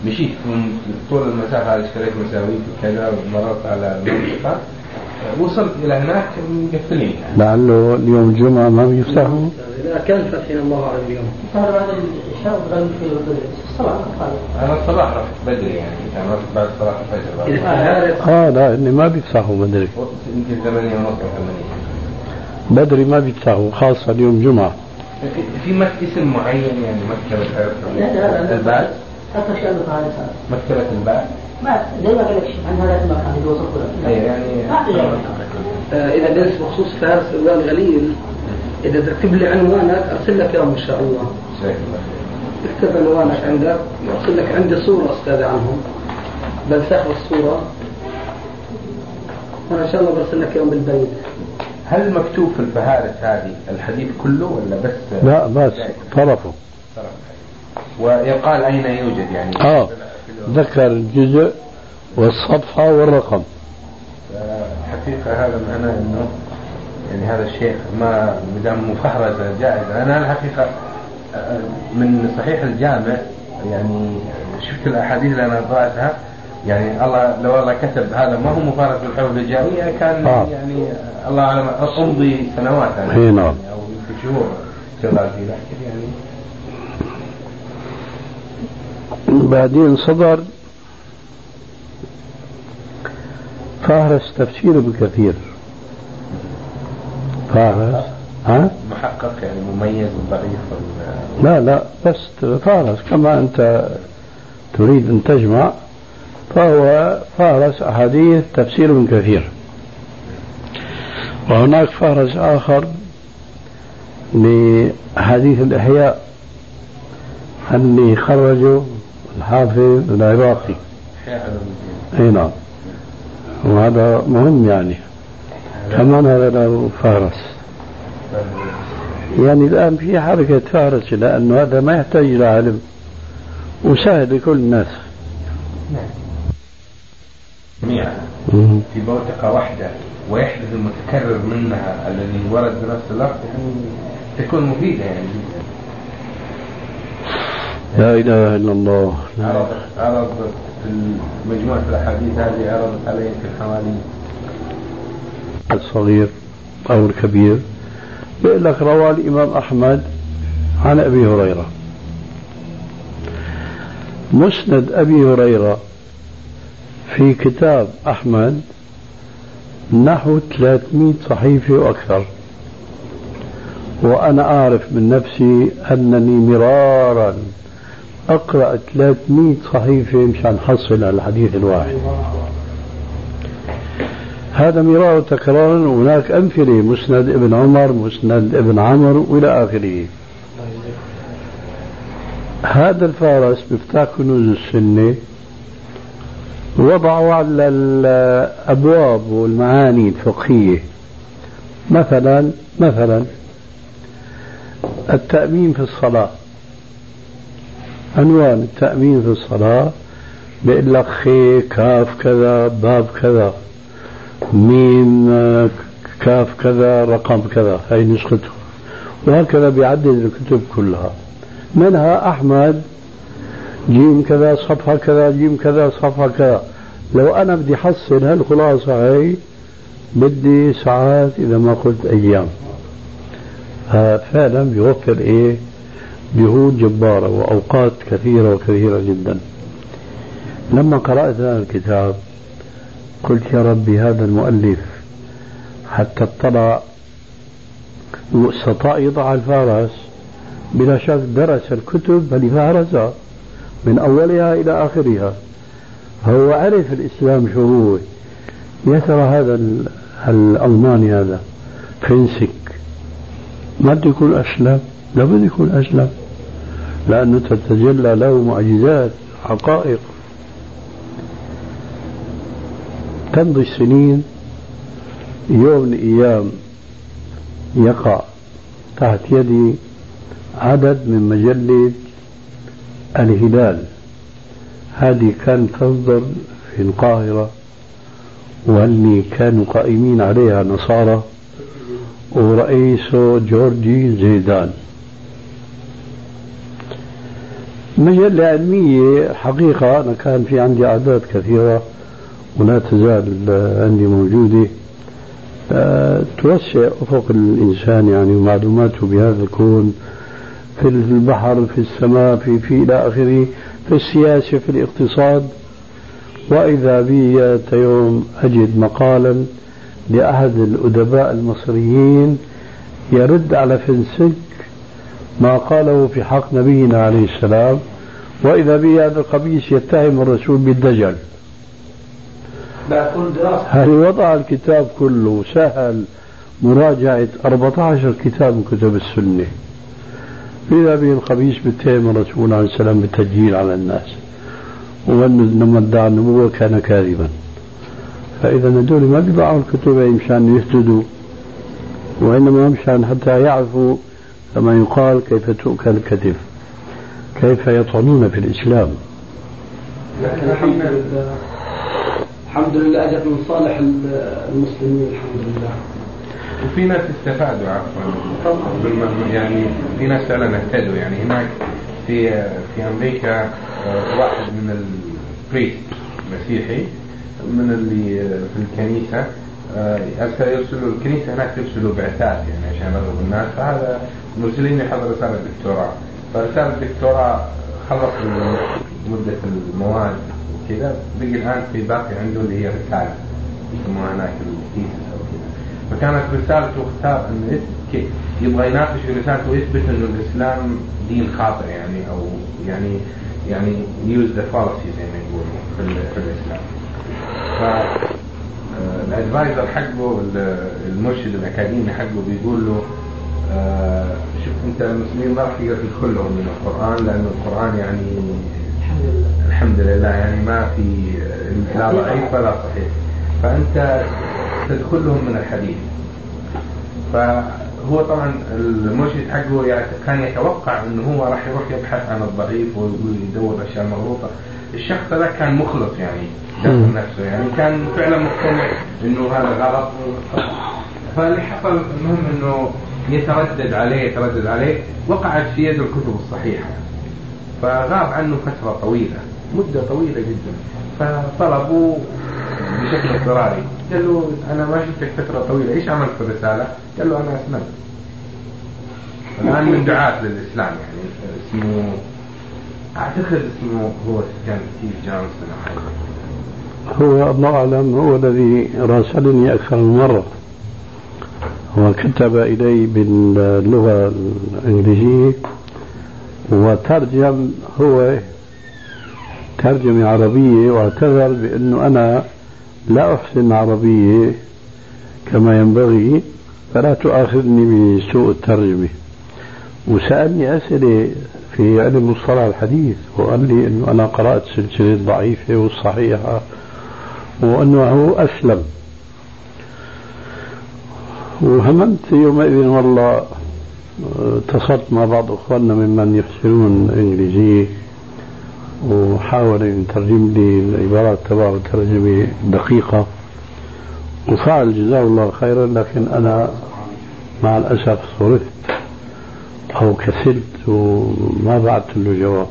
مشيت من طول المسافة هذه اشتريت مساويك وكذا ومررت على المنطقة. آه، وصلت إلى هناك مقفلين. يعني. لعله اليوم الجمعة ما بيفتحوا. إذا كان فتحنا الله أعلم اليوم. صار بعد الشهر غالب في الصباح خالص أنا الصباح رحت بدري يعني رحت بعد صلاه الفجر. آه لا إني ما بيفتحوا بدري. يمكن ثمانية ونص أو ثمانية بدري ما بيفتحوا خاصة اليوم جمعة. في- اسم معين يعني مكتبة لا لا لا. الباب حتى شيء مكتبة الباب ما زي ما قال لك عن هذا المكان اللي وصلت له يعني ما في. آه، إذا درس بخصوص فارس الغليل إذا تكتب لي عنوانك أرسل لك إياهم إن شاء الله. جزاك الله خير. اكتب عنوانك عندك وأرسل لك عندي صورة أستاذ عنهم. بنسخ الصورة. وأنا إن شاء الله برسل لك إياهم بالبيت. هل مكتوب في الفهارس هذه الحديث كله ولا بس؟ لا بس طرفه. طرف؟ ويقال أين يوجد يعني؟ آه ذكر الجزء والصفحة والرقم. حقيقة هذا معناه أنه يعني هذا الشيخ ما مدام مفهرسة جائزة أنا الحقيقة من صحيح الجامع يعني شفت الأحاديث اللي أنا قرأتها يعني الله لو الله كتب هذا ما هو مفارق بالحروب الهجائيه كان آه. يعني الله أعلم امضي سنوات أنا إي نعم. يعني أو يمكن شهور شغال فيه لكن يعني بعدين صدر فهرس تفسير ابن فهرس ها؟ محقق يعني مميز وضعيف لا لا بس فهرس كما أنت تريد أن تجمع فهو فهرس أحاديث تفسير ابن كثير. وهناك فهرس آخر لحديث الإحياء اللي خرجه الحافظ العراقي. أي نعم. وهذا مهم يعني. كمان هذا له فهرس يعني الآن في حركة فهرس لأنه هذا ما يحتاج إلى علم. وسهل لكل الناس. جميعا. في بوتقة واحدة ويحدث المتكرر منها الذي ورد بنفس اللفظ يعني تكون مفيدة يعني لا إله إلا الله. لا. عرض عرض في مجموعة الأحاديث هذه عرضت علي في حوالي الصغير أو الكبير بيقول لك روى الإمام أحمد عن أبي هريرة. مسند أبي هريرة في كتاب أحمد نحو 300 صحيفة وأكثر. وأنا أعرف من نفسي أنني مرارا أقرأ 300 صحيفة مشان أحصل على الحديث الواحد. هذا مرار تكرار وهناك أمثلة مسند ابن عمر مسند ابن عمرو وإلى آخره. هذا الفارس مفتاح كنوز السنة وضعوا على الأبواب والمعاني الفقهية. مثلا مثلا التأمين في الصلاة. عنوان التأمين في الصلاة بيقول لك خي كاف كذا باب كذا. ميم كاف كذا رقم كذا هي نسخته. وهكذا بيعدد الكتب كلها. منها أحمد جيم كذا صفحة كذا جيم كذا صفحة كذا. لو أنا بدي أحصل هالخلاصة هي بدي ساعات إذا ما قلت أيام. فعلا بيوفر إيه؟ جهود جبارة وأوقات كثيرة وكثيرة جدا. لما قرأت هذا الكتاب قلت يا ربي هذا المؤلف حتى اطلع واستطاع يضع الفارس بلا شك درس الكتب اللي فهرسها من أولها إلى آخرها. هو عرف الإسلام شو هو يا ترى هذا ال- الألماني هذا. فينسك ما بده يكون أسلم؟ لابد يكون أسلم. لأنه تتجلى له معجزات حقائق. تمضي السنين يوم من الأيام يقع تحت يدي عدد من مجلة الهلال. هذه كانت تصدر في القاهرة واللي كانوا قائمين عليها نصارى ورئيسه جورجي زيدان. مجلة علمية حقيقة أنا كان في عندي أعداد كثيرة. ولا تزال عندي موجودة توسع أفق الإنسان يعني ومعلوماته بهذا الكون في البحر في السماء في في إلى آخره في السياسة في الاقتصاد. وإذا بي ذات يوم أجد مقالا لأحد الأدباء المصريين يرد على فنسك ما قاله في حق نبينا عليه السلام وإذا به هذا القميص يتهم الرسول بالدجل. هل وضع الكتاب كله سهل مراجعة 14 كتاب من كتب السنة؟ إذا به الخبيث بيتهم الرسول عليه السلام بالتسجيل على الناس. ولما ادعى النبوة كان كاذبا. فإذا هذول ما بيضعوا الكتب مشان يهتدوا وإنما مشان حتى يعرفوا كما يقال كيف تؤكل الكتف. كيف يطعنون في الإسلام. لكن الحمد لله الحمد لله أجت من صالح المسلمين الحمد لله. وفي ناس استفادوا عفوا. يعني في ناس فعلا اهتدوا. يعني هناك في في أمريكا آه، واحد من البريست مسيحي من اللي آه، في الكنيسة آه، ارسل يرسلوا الكنيسة هناك ترسلوا بعثات يعني عشان يرغبوا الناس. فهذا مرسلين يحضر رسالة دكتوراه فرسالة الدكتوراه خلص مدة المواد. وكذا بقي الآن في باقي عنده اللي هي رساله يسموها هناك ال thesis أو كذا فكانت رسالته اختار انه كي- يبغى يناقش في رسالته ويثبت إنه الإسلام دين خاطئ يعني أو يعني يعني use the fallacy زي ما يقولوا في, في الإسلام. ف الادفايزر حقه ال- المرشد الأكاديمي حقه بيقول له آه، شوف أنت المسلمين ما راح تقدر تدخل لهم من القرآن لأنه القرآن يعني الحمد لله يعني ما في لا ضعيف ولا صحيح. فأنت تدخل لهم من الحديث. فهو طبعا المرشد حقه يعني كان يتوقع إنه هو راح يروح يبحث عن الضعيف ويدور الاشياء المغلوطه الشخص ذا كان مخلص يعني داخل نفسه يعني كان فعلا مقتنع إنه هذا غلط. فاللي حصل المهم إنه يتردد عليه يتردد عليه وقعت في يد الكتب الصحيحة. فغاب عنه فترة طويلة مدة طويلة جدا. فطلبوا بشكل اضطراري. قال له أنا ما شفتك فترة طويلة إيش عملت في الرسالة؟ قال له أنا أسلمت. الآن من دعاة للإسلام يعني. اسمه أعتقد اسمه هو كان ستيف جونسون. هو الله أعلم هو الذي راسلني أكثر من مرة. وكتب إلي باللغة الإنجليزية وترجم هو ترجمة عربية واعتذر بأنه أنا لا أحسن عربية كما ينبغي فلا تؤاخذني بسوء الترجمة. وسألني أسئلة في علم مصطلح الحديث وقال لي أنه أنا قرأت سلسلة الضعيفة والصحيحة وأنه أسلم. وهممت يومئذ والله اتصلت مع بعض أخواننا ممن يحسنون الانجليزيه وحاول إن يترجم لي العبارات تبعه ترجمه دقيقة. وفعل جزاه الله خيرا لكن أنا مع الأسف صرفت أو كسلت وما بعثت له جواب.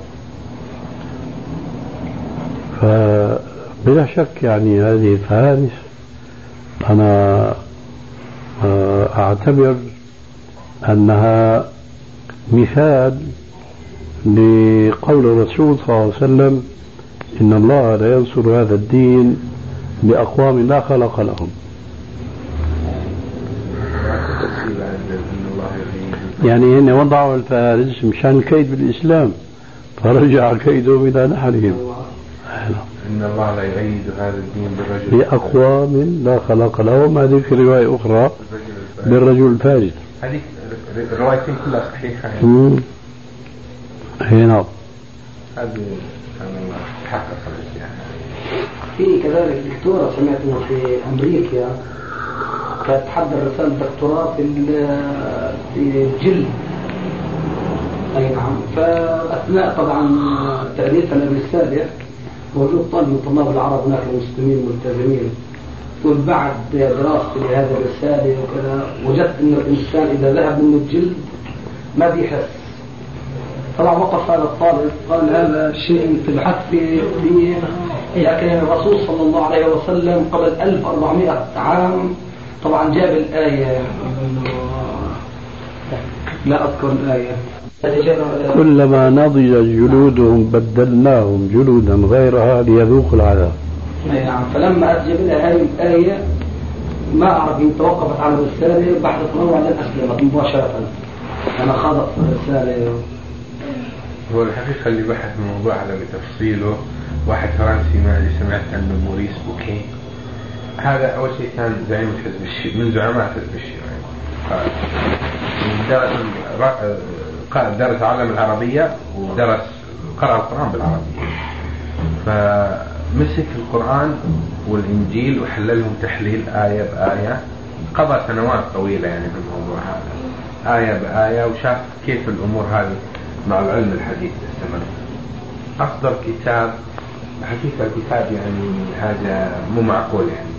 فبلا شك يعني هذه الفهارس أنا أعتبر أنها مثال لقول الرسول صلى الله عليه وسلم إن الله لا ينصر هذا الدين بأقوام لا خلق لهم. يعني هن وضعوا الفارس مشان الكيد بالإسلام فرجع كيدهم إلى نحرهم إن الله لا يؤيد هذا الدين بالرجل. بأقوام لا خلق لهم. هذه في رواية أخرى بالرجل الفارس. هذه الروايتين كلها صحيحة يعني. هي نعم هذه سبحان الله تحقق الاشياء في كذلك دكتورة سمعتها في أمريكا كانت تحضر رسالة دكتوراه في في الجلد أي نعم. فأثناء طبعا تأليفها للرسالة موجود طالب من طلاب العرب هناك المسلمين الملتزمين. يقول بعد دراستي لهذه الرسالة وكذا وجدت أن الإنسان إذا ذهب منه الجلد ما بيحس. طبعا وقف هذا الطالب قال هذا بحثت في في لكن الرسول صلى الله عليه وسلم قبل 1400 عام طبعا جاب الآية. لا أذكر الآية. كلما نضجت جلودهم بدلناهم جلودا غيرها ليذوقوا العذاب. أي نعم فلما أجب لها هذه الآية ما أعرف توقفت على الرسالة بحثت مرة بعدين أسلمت مباشرة. أنا خاضت في الرسالة. هو الحقيقة اللي بحث الموضوع هذا بتفصيله واحد فرنسي ما أدري سمعت عنه موريس بوكي. هذا أول شيء كان زعيم حزب الشيوعي من زعماء حزب الشيوعي درس درس علم العربية ودرس قرأ القرآن بالعربية. فمسك القرآن والإنجيل وحللهم تحليل آية بآية. قضى سنوات طويلة يعني في الموضوع هذا. آية بآية وشاف كيف الأمور هذه مع العلم الحديث تستمر أصدر كتاب حقيقة الكتاب يعني حاجة مو معقول يعني.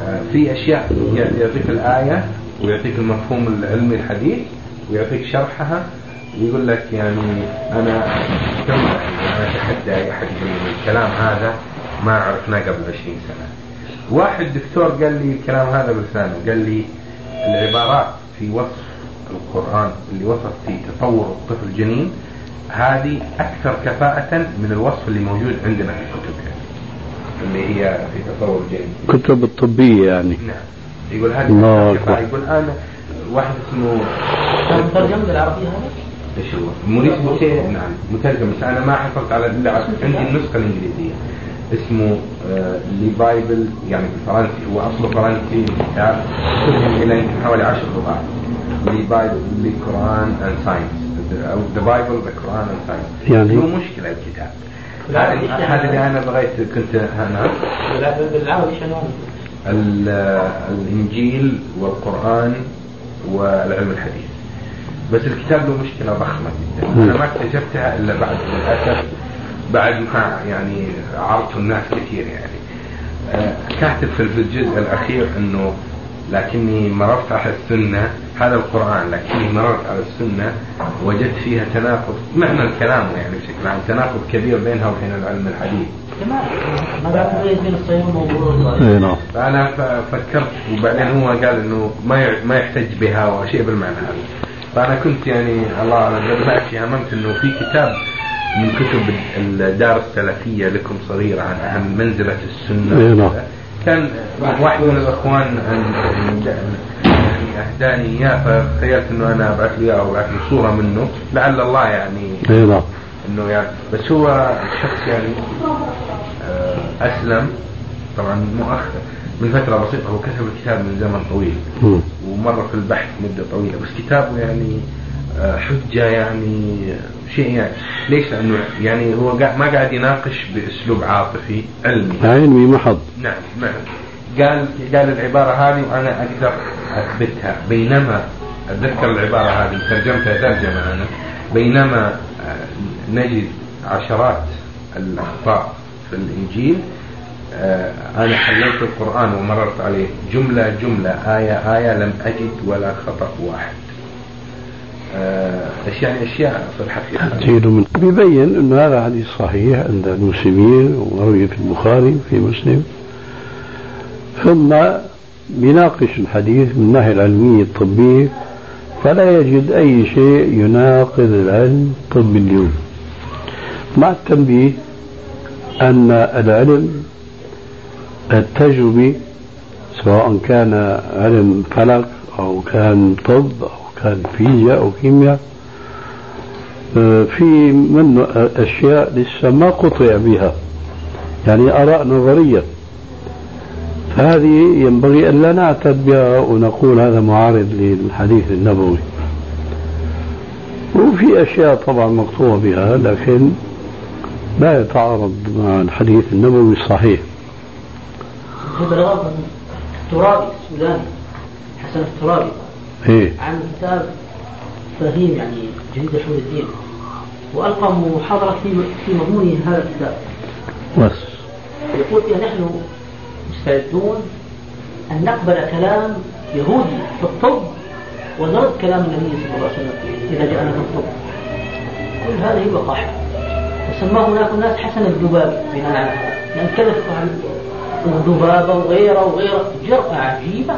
آه، في أشياء يعطيك الآية ويعطيك المفهوم العلمي الحديث ويعطيك شرحها ويقول لك يعني استمتع أنا أتحدى أي أحد يقول الكلام هذا. ما عرفناه قبل 20 سنة. واحد دكتور قال لي الكلام هذا بلسانه قال لي العبارات في وصف القرآن اللي وصف في تطور الطفل الجنين هذه أكثر كفاءة من الوصف اللي موجود عندنا في الكتب يعني اللي هي في تطور الجنين. كتب الطبية يعني نعم. يقول هذه الله أكثر كفاءة. أكبر. يقول أنا واحد اسمه مترجم بالعربية هذا؟ إيش هو؟ موريس بوكاي نعم مترجم بس أنا ما حصلت على إلا على- عندي النسخة الإنجليزية اسمه آه la Bible يعني بالفرنسي هو أصله فرنسي كتاب ترجم إلى يمكن حوالي عشر لغات. la Bible le Coran and science أو the Bible the Quran and science يعني؟ هو مشكلة الكتاب؟ هذا اللي أنا بغيت كنت هنا بالعربي شنو؟ ال- الإنجيل والقرآن والعلم الحديث. بس الكتاب له مشكلة ضخمة جدا. أنا ما اكتشفتها إلا بعد للأسف. بعد ما يعني عرضت الناس كثير يعني. آه، كاتب في الجزء الأخير إنه لكني مررت على السنة هذا القرآن لكني مررت على السنة وجدت فيها تناقض معنى الكلام يعني بشكل عام تناقض كبير بينها وبين العلم الحديث. اي نعم. فأنا فكرت وبعدين هو قال إنه ما ي- ما يحتج بها وشيء بالمعنى هذا. فأنا كنت يعني الله أعلم قبل ما هممت إنه في كتاب من كتب الدار السلفية لكم صغيرة عن أهم منزلة السنة. إيه نعم. كان واحد من يعني أهداني إياه فتخيلت إنه أنا أبعث له إياه وأبعث له صورة منه. لعل الله يعني اي نعم. إنه يعني بس هو شخص يعني آه، أسلم. طبعا مؤخر من فترة بسيطة هو كتب الكتاب من زمن طويل. ومر في البحث مدة طويلة بس كتابه يعني حجة يعني شيء يعني ليش؟ لأنه يعني هو ما قاعد يناقش بأسلوب عاطفي علمي. علمي محض. نعم نعم. قال قال العبارة هذه وأنا أقدر أثبتها. بينما أتذكر العبارة هذه ترجمتها ترجمة أنا. بينما آه، نجد عشرات الأخطاء في الإنجيل آه، أنا حللت القرآن ومررت عليه. جملة جملة. آية آية لم أجد ولا خطأ واحد. أشياء أشياء في الحقيقة. كثير من بيبين أن هذا حديث صحيح عند المسلمين وروي في البخاري في مسلم. ثم بيناقش الحديث من الناحية العلمية الطبية فلا يجد أي شيء يناقض العلم الطبي اليوم. مع التنبيه أن العلم التجربي سواء كان علم فلك أو كان طب كان فيزياء أو كيمياء آه، في منه أشياء لسه ما قطع بها يعني آراء نظرية فهذه ينبغي أن لا نعتد بها ونقول هذا معارض للحديث النبوي وفي أشياء طبعا مقطوع بها لكن لا يتعارض مع الحديث النبوي الصحيح الترابي السوداني حسن الترابي إيه. عن كتاب فهيم يعني جديد حول الدين. والقى محاضره في في مضمون هذا الكتاب. بس. يقول فيها نحن مستعدون أن نقبل كلام يهودي في الطب ونرد كلام النبي صلى الله عليه وسلم إذا جاءنا في الطب. كل هذه وقاحه وسماه هناك ناس حسن الذباب بناء على هذا. لأن كذا عن الذبابه وغيره وغيره جرأة عجيبة.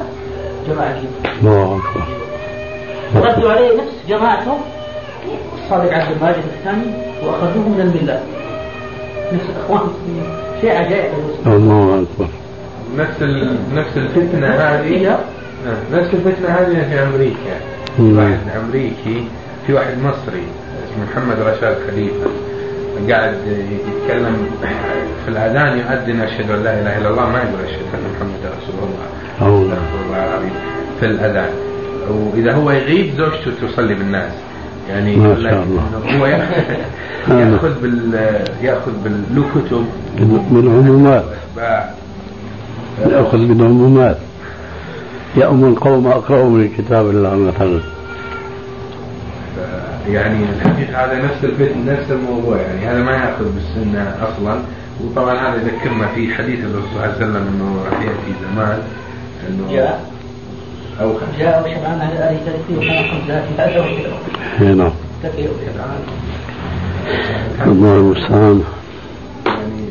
عجيبه الله أكبر. ردوا عليه نفس جماعته الصادق عبد الماجد الثاني وأخذوه من بالله نفس الاخوان المسلمين. شيء عجائب. الله أكبر. نفس ال... نفس الفتنة هذه. نعم، نفس الفتنة هذه في أمريكا. واحد أمريكي في واحد مصري اسمه محمد رشاد خليفة. قاعد يتكلم في الأذان يؤذن أشهد أن لا إله إلا الله ما يقول أشهد أن محمد رسول الله. استغفر الله العظيم في الأذان. وإذا هو يغيب زوجته تصلي بالناس. يعني ما شاء الله. هو ياخذ يأخذ بال يأخذ بال له كتب من عمومات. وأتباع. يأخذ من عمومات. يأمر القوم أقرأهم للكتاب الله مثلا. يعني الحقيقة هذا نفس الفتن نفس الموضوع يعني. هذا ما يأخذ بالسنة أصلا. وطبعا هذا يذكرنا في حديث الرسول صلى الله عليه وسلم أنه راح يأتي زمان أنه جاء. أو خمسة جاء. شبعان على آله ثلاثين وكان خمسة ثلاثة وعشرين هنا كثير شبعان الله المستعان. يعني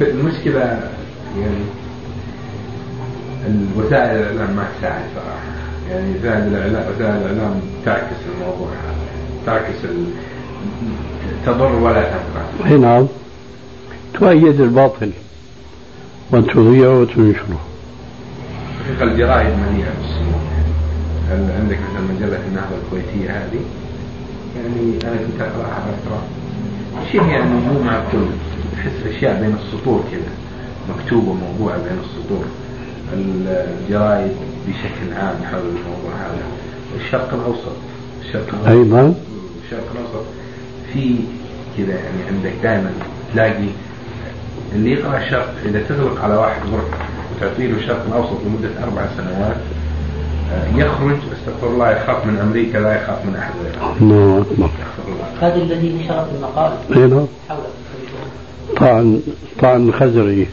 المشكلة يعني الوسائل الإعلام ما تساعد صراحة. يعني وسائل الإعلام وسائل الإعلام تعكس الموضوع. هذا تعكس. تضر ولا تنفع أي نعم. تؤيد الباطل وتضيع وتنشره. حقيقة الجرائد مليئة بالسموم يعني عندك مثلا مجلة النهضة الكويتية هذه؟ يعني أنا كنت أقرأها فترة شيء يعني مو معقول تحس أشياء بين السطور كذا. مكتوبة موضوعة بين السطور. الجرائد بشكل عام حول الموضوع هذا. الشرق الأوسط. الشرق الأوسط. أيضا. الشرق الأوسط. في كذا يعني عندك دائما تلاقي اللي يقرأ الشرق إذا تغلق على واحد غرفة وتعطي له الشرق الأوسط لمدة أربع سنوات آه، يخرج أستغفر الله يخاف من أمريكا لا يخاف من أحد غيره. الله الله هذا الذي نشر في المقال. أي نعم طعن طعن خزري.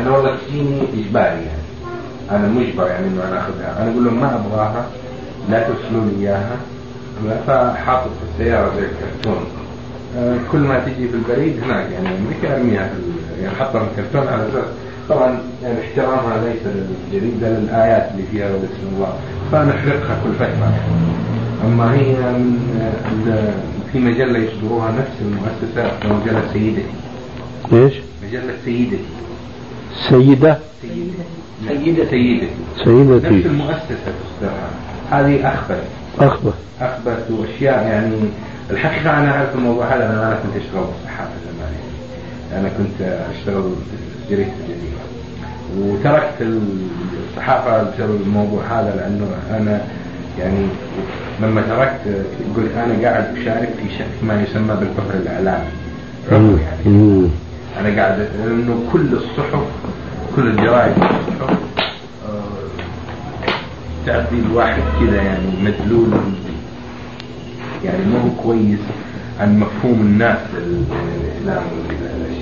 أنا والله تجيني إجباري يعني. أنا مجبر يعني إنه أنا أخذها. أنا أقول لهم ما أبغاها لا ترسلوا لي إياها. فحاطط في السيارة زي الكرتون. آه، كل ما تجي في البريد هناك يعني في ال- يعني حطها في الكرتون على أساس. طبعا يعني احترامها ليس للجريدة للآيات اللي فيها بسم الله فنحرقها كل فترة يعني. أما هي من في مجلة يصدروها نفس المؤسسة مجلة سيدتي إيش؟ مجلة سيدتي سيدة. سيدة سيدتي نفس سيدتي المؤسسة تصدرها هذه أخبر. أخبر. أخبرت وأشياء يعني الحقيقة أنا أعرف الموضوع هذا أنا كنت أشتغل بالصحافة زمان يعني. أنا كنت أشتغل في جريدة الجزيرة وتركت الصحافة بسبب الموضوع هذا لأنه أنا يعني لما تركت قلت أنا قاعد أشارك في شيء ما يسمى بالكفر الإعلامي. يعني. أنا قاعد لأنه كل الصحف كل آه، تعطي الواحد كذا يعني مدلول. يعني ما هو كويس عن مفهوم الناس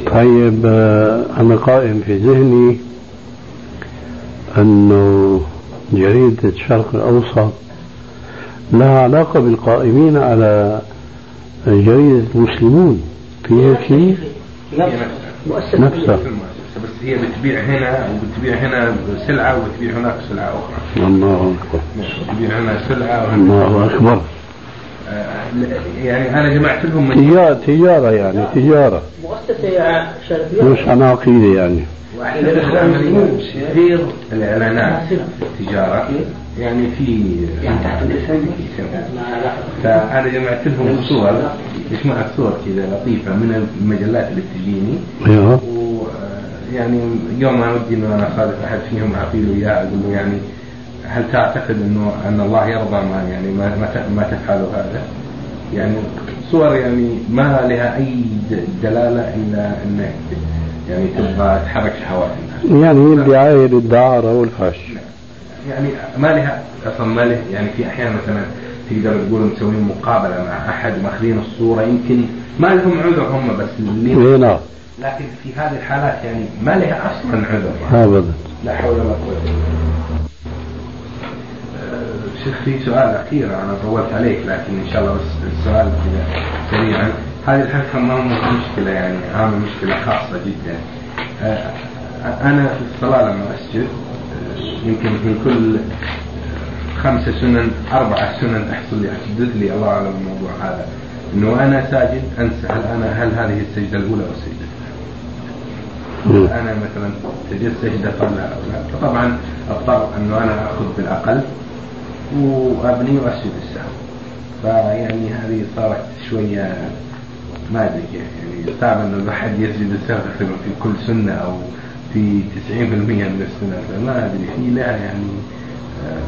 طيب آه، أنا قائم في ذهني أنه جريدة الشرق الأوسط لها علاقة بالقائمين على جريدة المسلمون. في هيك شيء؟ هي نفسها مؤسسة نفسها. هي بتبيع هنا وبتبيع هنا سلعة وبتبيع هناك سلعة أخرى. الله أكبر. بتبيع هنا سلعة وهنا. الله أكبر. آه، يعني أنا جمعت لهم من تجارة تجارة يعني تجارة. مؤسسة شرفية؟ مش عن عقيدة يعني كثير الإعلانات. التجارة يعني في يعني تحت الاسم فأنا جمعت لهم صور مجموعة صور كذا لطيفة من المجلات اللي بتجيني. أيوه ويعني يوم ما ودي انه أنا اصادف أحد فيهم اعطي له اياه أقول له يعني هل تعتقد إنه أن الله يرضى ما يعني ما ما تفعله هذا؟ يعني صور يعني ما لها أي دلالة إلا انك يعني تبغى تحرك شهوات الناس. يعني الدعاية للدعارة والفحش يعني ما لها أصلا ما له يعني في احيان مثلا تقدر تقول مسوين مقابلة مع أحد مأخذين الصورة يمكن ما لهم عذر هم بس اللي إيه نعم لكن في هذه الحالات يعني ما لها أصلا عذر. أبدا. لا حول ولا قوة إلا بالله. شيخ في سؤال أخير أنا طولت عليك لكن إن شاء الله بس السؤال كذا سريعا. هذه الحلقة ما هو مشكلة يعني عامل مشكلة خاصة جدا. آه، أنا في الصلاة لما أسجد آه، يمكن من كل خمسة سنن أربعة سنن تحصل لي أحدث لي الله أعلم الموضوع هذا. إنه أنا ساجد أنسى هل أنا هل هذه السجدة الأولى أو السجدة؟ الثانية مم. أنا مثلا سجدت سجدة لا. فطبعا اضطر انه أنا أخذ بالأقل وأبني وأسجد السهو فيعني هذه صارت شوية ما ادري كيف يعني صعب إنه الواحد يسجد السهو في كل سنة أو في 90% من السنة. فما أدري. في لها يعني آه،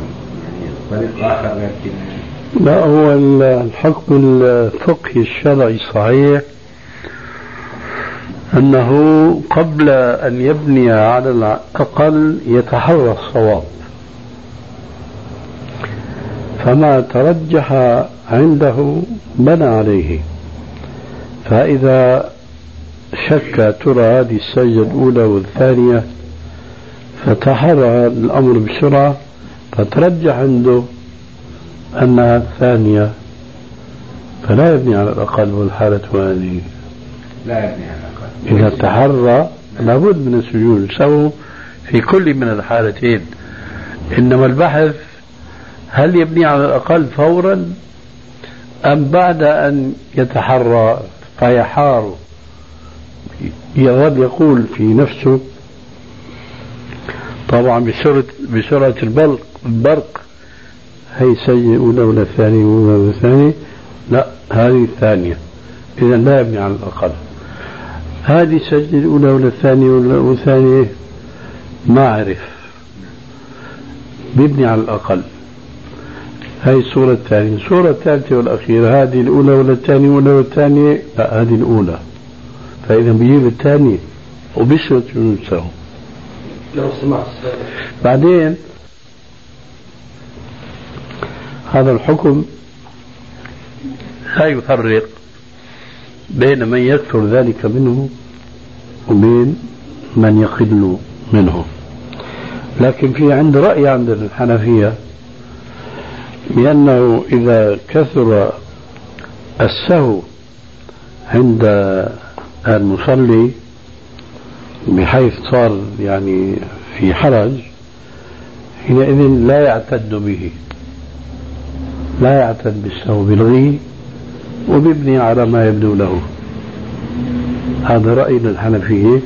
يعني طريق آخر غير كذا لا هو الحكم الفقهي الشرعي الصحيح أنه قبل أن يبني على الأقل يتحرى الصواب. فما ترجح عنده بنى عليه. فإذا شك ترى هذه السجدة الأولى والثانية فتحرى الأمر بسرعة فترجح عنده أنها الثانية فلا يبني على الأقل والحالة هذه. لا يبني على إذا تحرى لابد من السجود. سووا في كل من الحالتين. إنما البحث هل يبني على الأقل فورا أم بعد أن يتحرى فيحار؟ يظل يقول في نفسه. طبعا بسرعة بسرعة البرق البرق. هي سجل الأولى ولا الثانية ولا الثانية؟ لا هذه الثانية. إذا لا يبني على الأقل. هذه سجل الأولى ولا الثانية ولا الثانية ما عرف بيبني على الأقل. هاي الصورة الثانية. الصورة الثالثة والأخيرة. هذه الأولى ولا الثانية ولا الثانية لا هذه الأولى. فإذا بيجيب الثانية. وبيشرط شنو يساوي لو سمحت بعدين هذا الحكم لا يفرق. بين من يكثر ذلك منه وبين من يقل منه. لكن في عند رأي عند الحنفية بأنه إذا كثر السهو عند المصلي بحيث صار يعني في حرج حينئذ لا يعتد به لا يعتد بالسهو بالغي. وبيبني على ما يبدو له. هذا رأينا الحنفية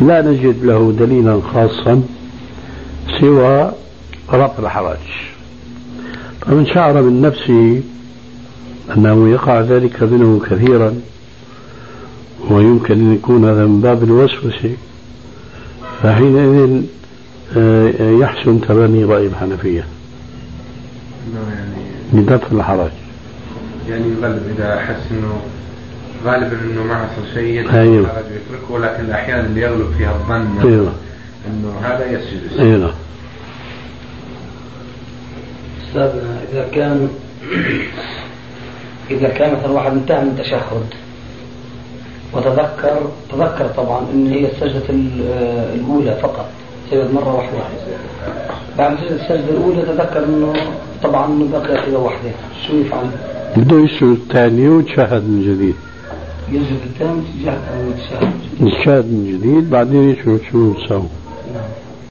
لا نجد له دليلا خاصا سوى رفع الحرج فمن شعر من نفسه أنه يقع ذلك منه كثيرا ويمكن أن يكون هذا من باب الوسوسة. فحينئذ آه، يحسن تبني رأي الحنفية. يعني بدفع الحرج يعني يغلب إذا أحس أنه غالبا أنه ما حصل شيء يدفع أيوه. الحرج ويتركه لكن الأحيان اللي يغلب فيها الظن أيوه. أنه هذا يسجد. أيوه. أستاذنا إذا كان إذا كان مثلا واحد انتهى من التشهد وتذكر تذكر طبعا إن هي السجدة ال- الأولى فقط. سجد مرة واحدة. بعد سجد السجدة الأولى تذكر إنه طبعا بقي سجدة واحدة. شو يفعل؟ بده يسجد الثاني ويتشهد من جديد. يسجد الثاني تجاه أو يتشهد يتشهد من جديد بعدين يشوف شو يسوي.